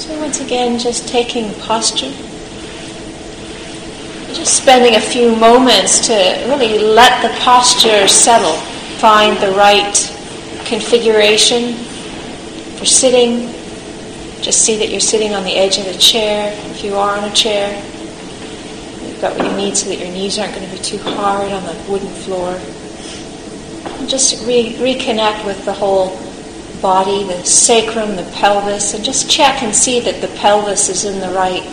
So once again, just taking posture. Just spending a few moments to really let the posture settle. Find the right configuration for sitting. Just see that you're sitting on the edge of the chair, if you are on a chair. You've got what you need so that your knees aren't going to be too hard on the wooden floor. And just re- reconnect with the whole body, the sacrum, the pelvis, and just check and see that the pelvis is in the right,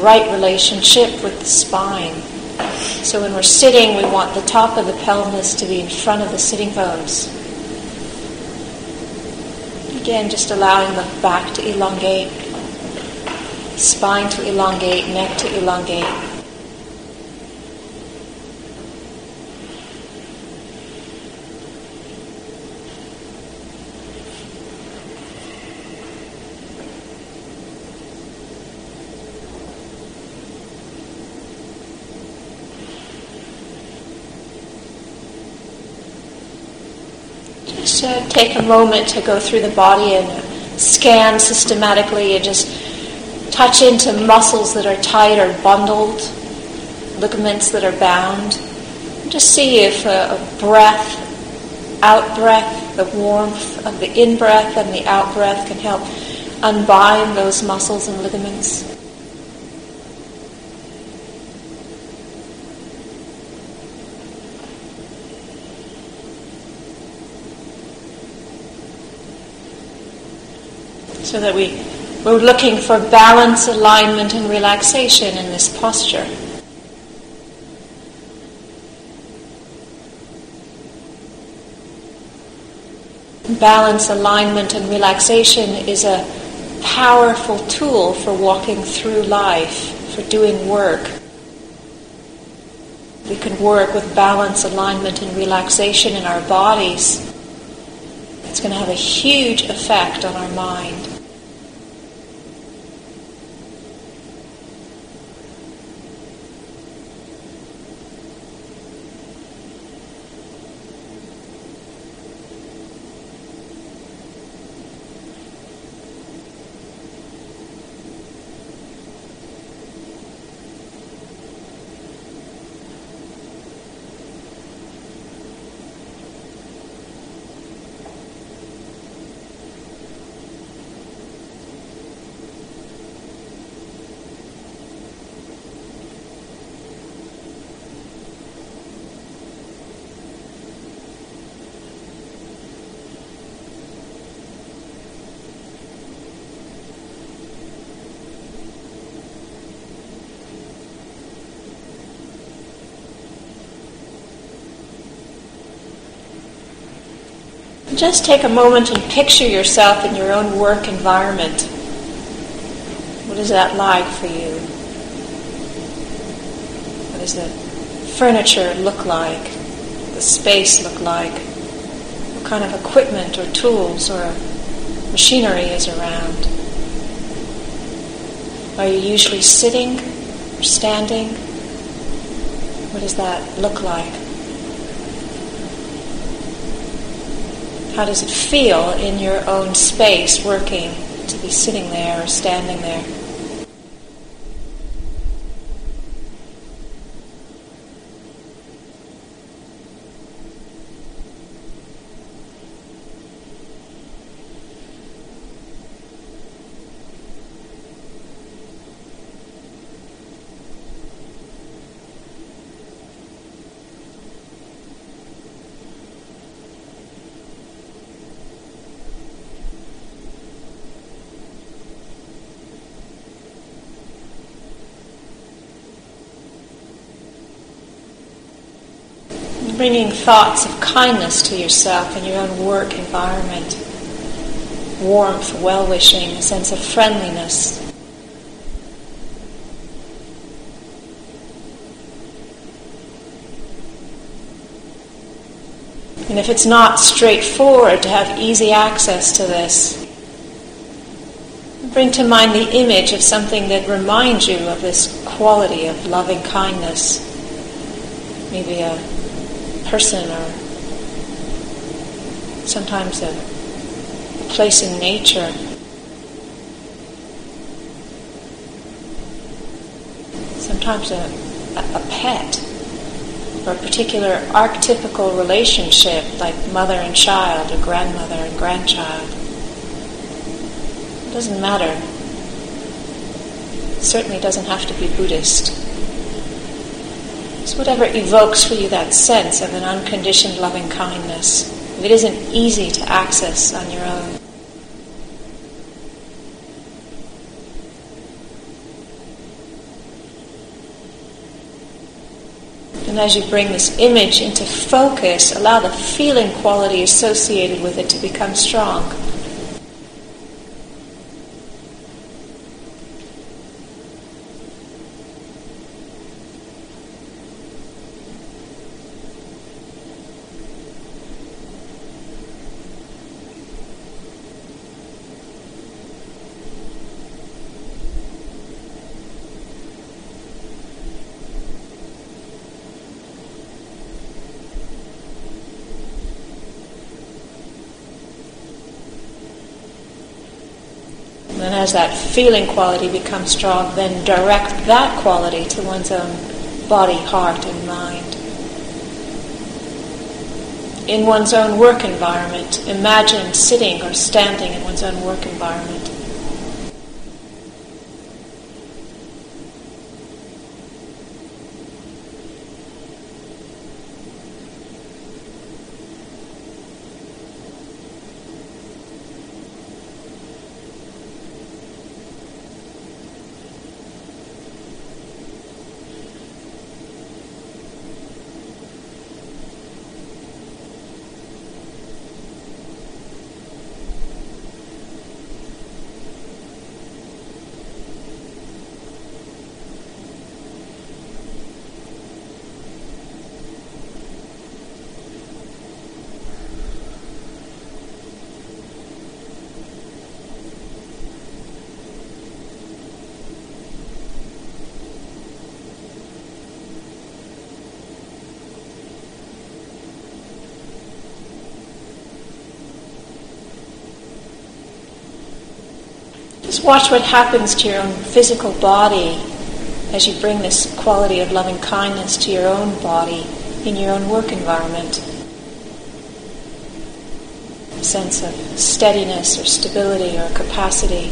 right relationship with the spine. So when we're sitting, we want the top of the pelvis to be in front of the sitting bones. Again, just allowing the back to elongate, spine to elongate, neck to elongate. Uh, take a moment to go through the body and scan systematically and just touch into muscles that are tight or bundled, ligaments that are bound. Just see if a, a breath, out breath, the warmth of the in breath and the out breath can help unbind those muscles and ligaments. So that we, we're looking for balance, alignment, and relaxation in this posture. Balance, alignment, and relaxation is a powerful tool for walking through life, for doing work. We can work with balance, alignment, and relaxation in our bodies. It's going to have a huge effect on our mind. Just take a moment and picture yourself in your own work environment. What is that like for you? What does the furniture look like? The space look like? What kind of equipment or tools or machinery is around? Are you usually sitting or standing? What does that look like? How does it feel in your own space working to be sitting there or standing there? Bringing thoughts of kindness to yourself in your own work environment, warmth, well wishing, a sense of friendliness. And if it's not straightforward to have easy access to this, bring to mind the image of something that reminds you of this quality of loving kindness. Maybe a person or sometimes a place in nature. Sometimes a, a, pet or a particular archetypical relationship like mother and child or grandmother and grandchild. It doesn't matter. It certainly doesn't have to be Buddhist. It's whatever evokes for you that sense of an unconditioned loving kindness. If it isn't easy to access on your own. And as you bring this image into focus, allow the feeling quality associated with it to become strong. And as that feeling quality becomes strong, then direct that quality to one's own body, heart, and mind. In one's own work environment, imagine sitting or standing in one's own work environment. Just watch what happens to your own physical body as you bring this quality of loving kindness to your own body in your own work environment. A sense of steadiness or stability or capacity.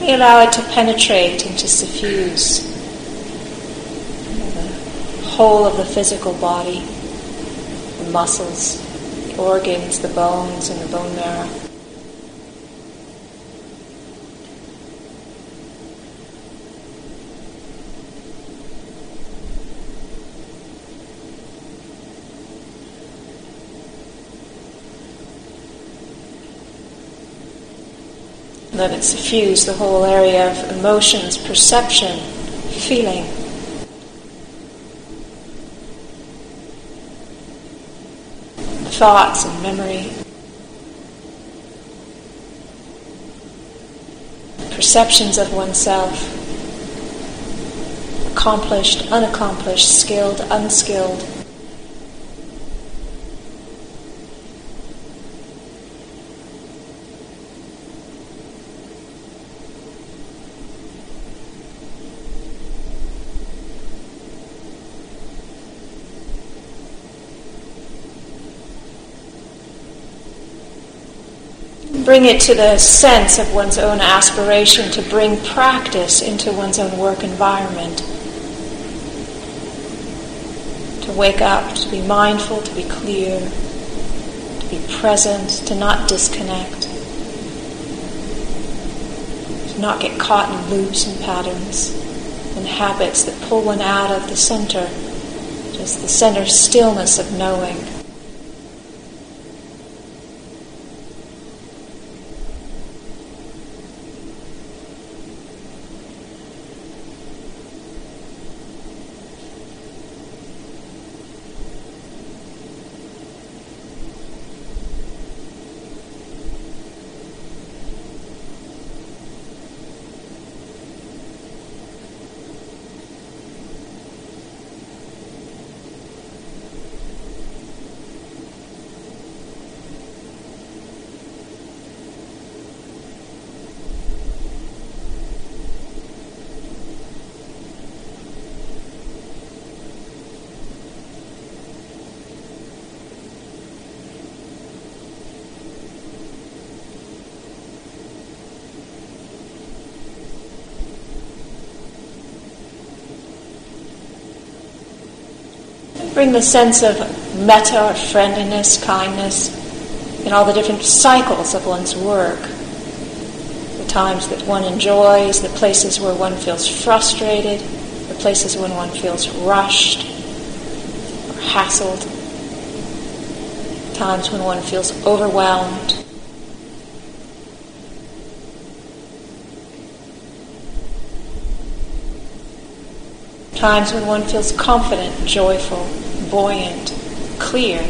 We allow it to penetrate and to suffuse the whole of the physical body, the muscles, the organs, the bones, and the bone marrow. Let it suffuse the whole area of emotions, perception, feeling. Thoughts and memory. Perceptions of oneself. Accomplished, unaccomplished, skilled, unskilled. Bring it to the sense of one's own aspiration to bring practice into one's own work environment. To wake up, to be mindful, to be clear, to be present, to not disconnect, to not get caught in loops and patterns and habits that pull one out of the center, just the center stillness of knowing. Bring the sense of metta or friendliness, kindness in all the different cycles of one's work. The times that one enjoys, the places where one feels frustrated, the places when one feels rushed or hassled, times when one feels overwhelmed. Times when one feels confident, joyful, buoyant, clear.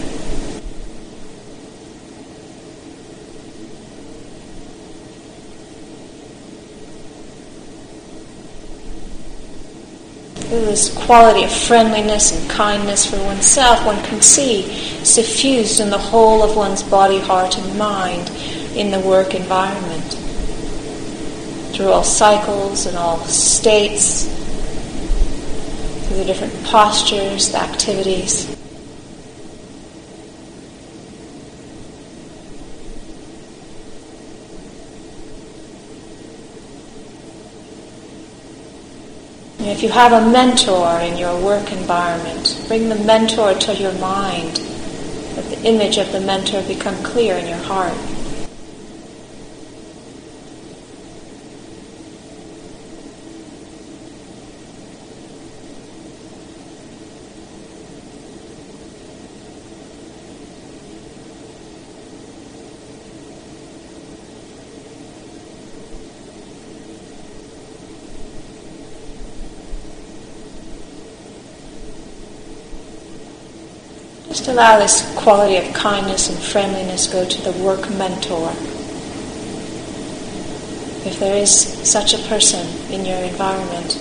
this quality of friendliness and kindness for oneself one can see suffused in the whole of one's body, heart, and mind in the work environment. Through all cycles and all states, the different postures, the activities. If you have a mentor in your work environment, bring the mentor to your mind. Let the image of the mentor become clear in your heart. Just allow this quality of kindness and friendliness go to the work mentor. If there is such a person in your environment,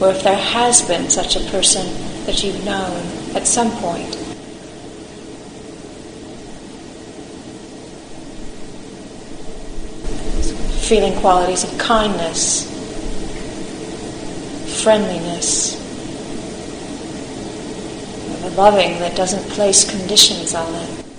or if there has been such a person that you've known at some point, feeling qualities of kindness, friendliness, loving that doesn't place conditions on it.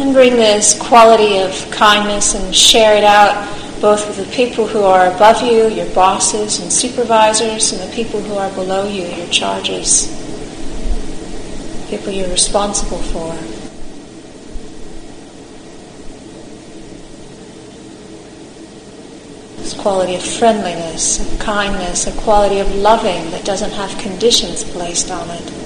And bring this quality of kindness and share it out both with the people who are above you, your bosses and supervisors, and the people who are below you, your charges, people you're responsible for. This quality of friendliness, of kindness, a quality of loving that doesn't have conditions placed on it.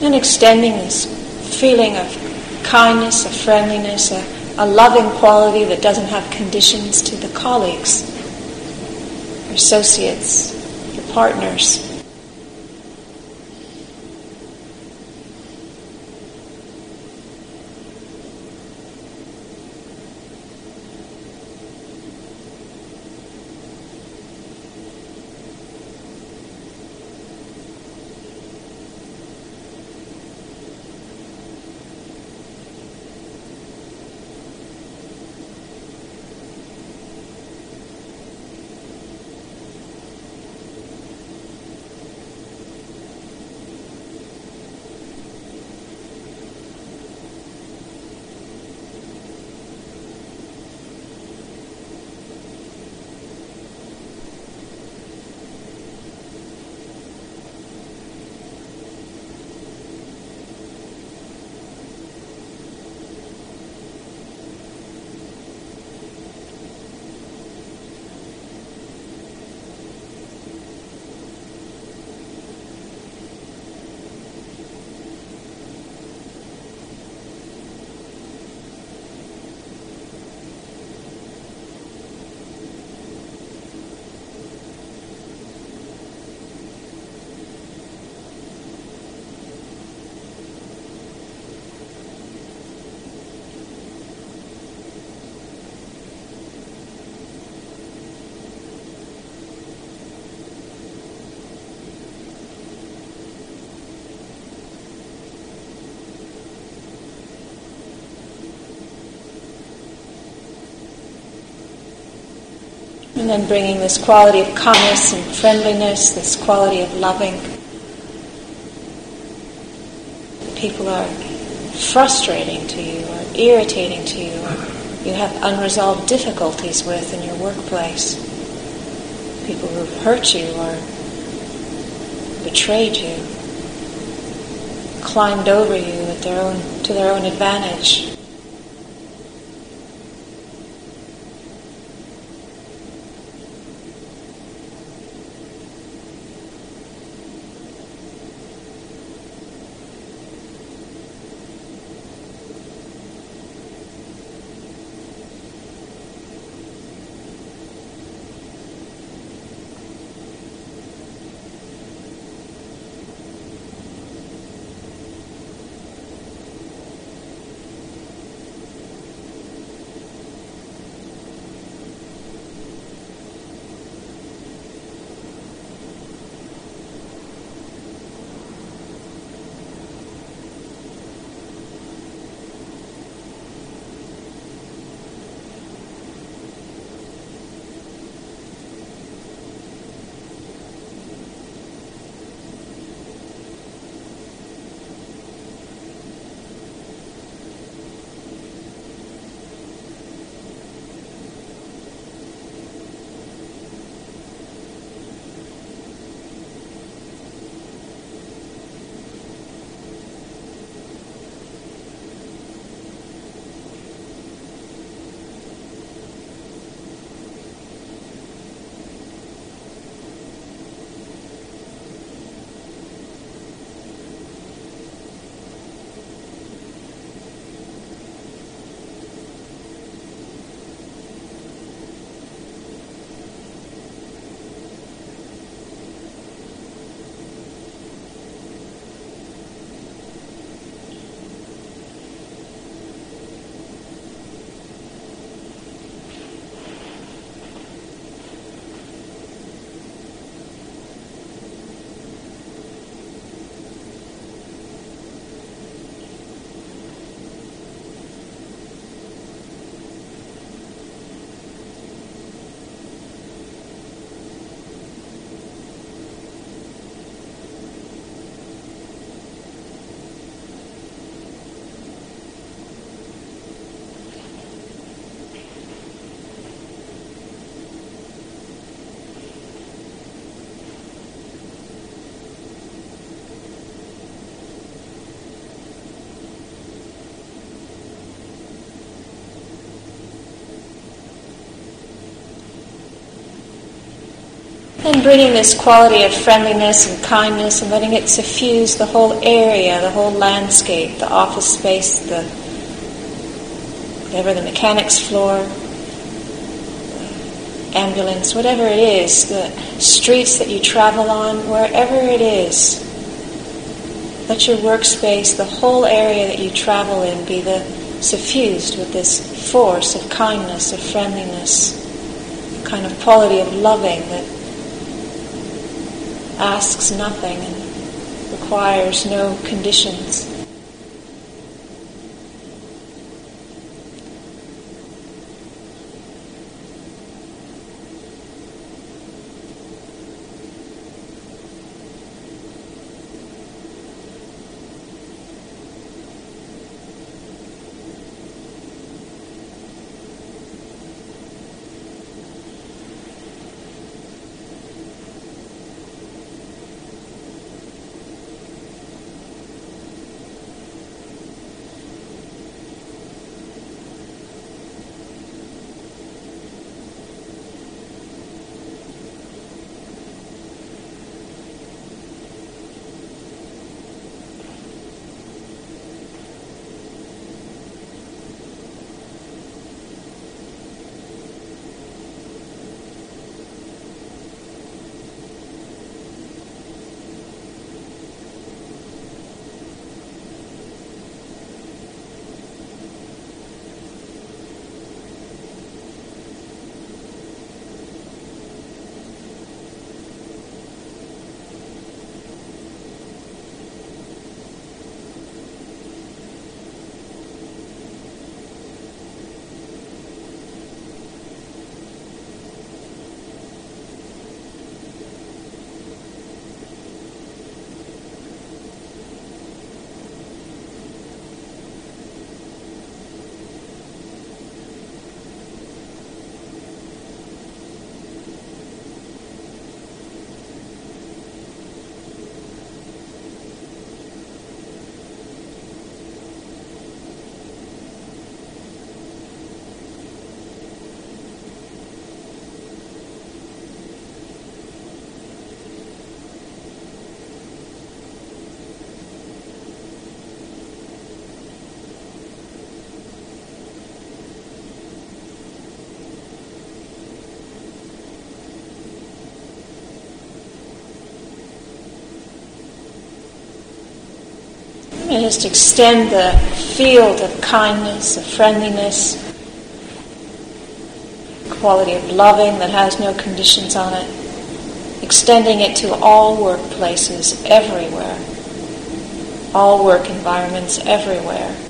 And extending this feeling of kindness, of friendliness, a, a loving quality that doesn't have conditions to the colleagues, your associates, your partners. And bringing this quality of calmness and friendliness, this quality of loving. People are frustrating to you or irritating to you or you have unresolved difficulties with in your workplace. People who've hurt you or betrayed you, climbed over you at their own, to their own advantage. And bringing this quality of friendliness and kindness and letting it suffuse the whole area, the whole landscape, the office space, the whatever the mechanics floor, ambulance, whatever it is, the streets that you travel on, wherever it is. Let your workspace, the whole area that you travel in, be the suffused with this force of kindness, of friendliness, kind of quality of loving that asks nothing and requires no conditions. And just extend the field of kindness, of friendliness, quality of loving that has no conditions on it, extending it to all workplaces everywhere, all work environments everywhere.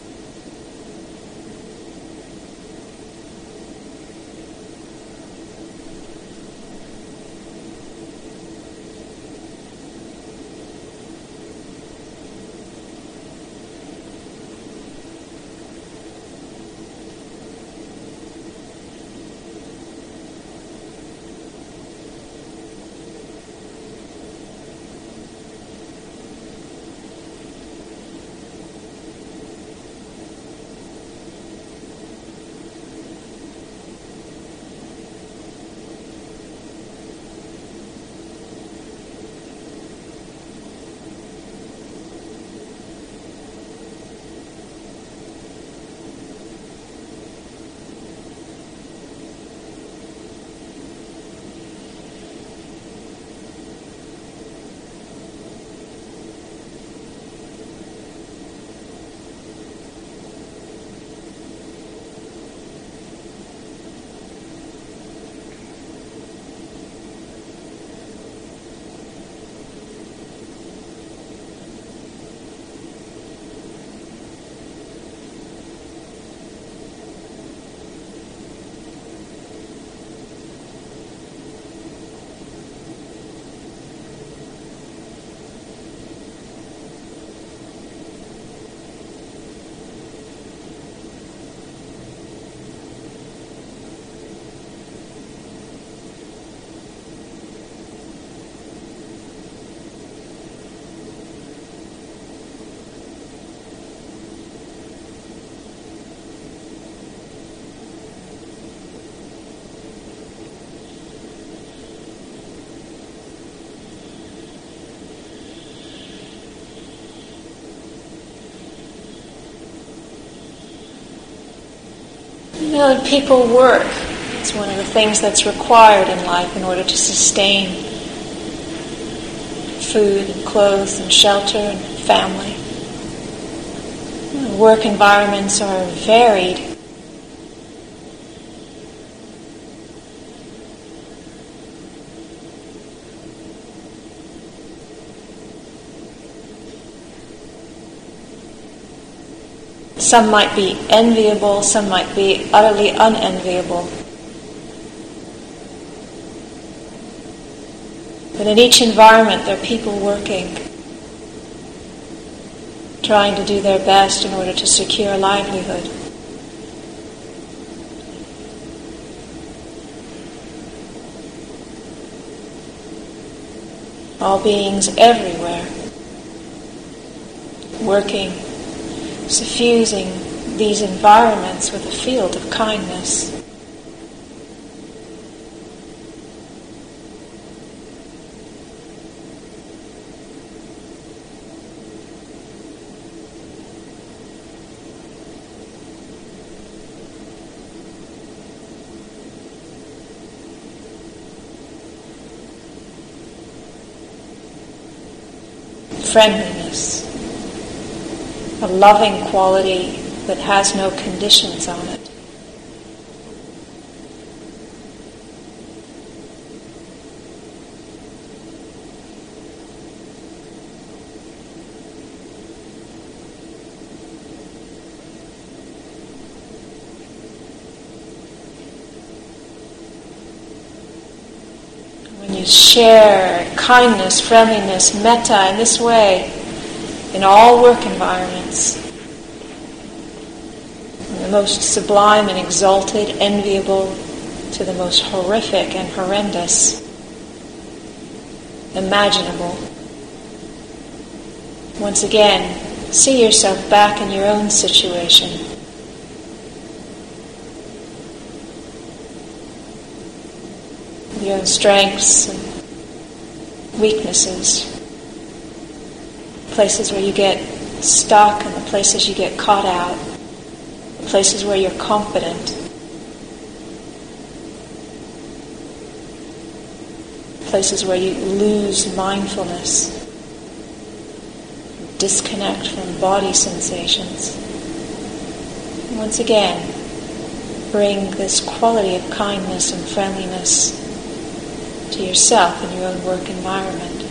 You know, people work. It's one of the things that's required in life in order to sustain food and clothes and shelter and family. Work environments are varied. Some might be enviable, some might be utterly unenviable. But in each environment, there are people working, trying to do their best in order to secure a livelihood. All beings everywhere working suffusing these environments with a field of kindness. friendliness a loving quality that has no conditions on it. When you share kindness, friendliness, metta in this way, in all work environments. From the most sublime and exalted, enviable, to the most horrific and horrendous imaginable. Once again, see yourself back in your own situation. Your own strengths and weaknesses places where you get stuck and the places you get caught out, the places where you're confident. Places where you lose mindfulness, disconnect from body sensations. once again, bring this quality of kindness and friendliness to yourself in your own work environment.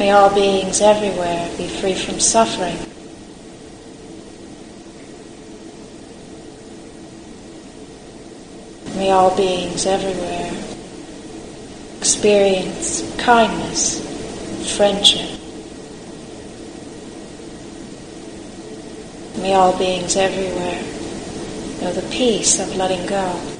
May all beings everywhere be free from suffering. May all beings everywhere experience kindness, friendship. May all beings everywhere know, the peace of letting go.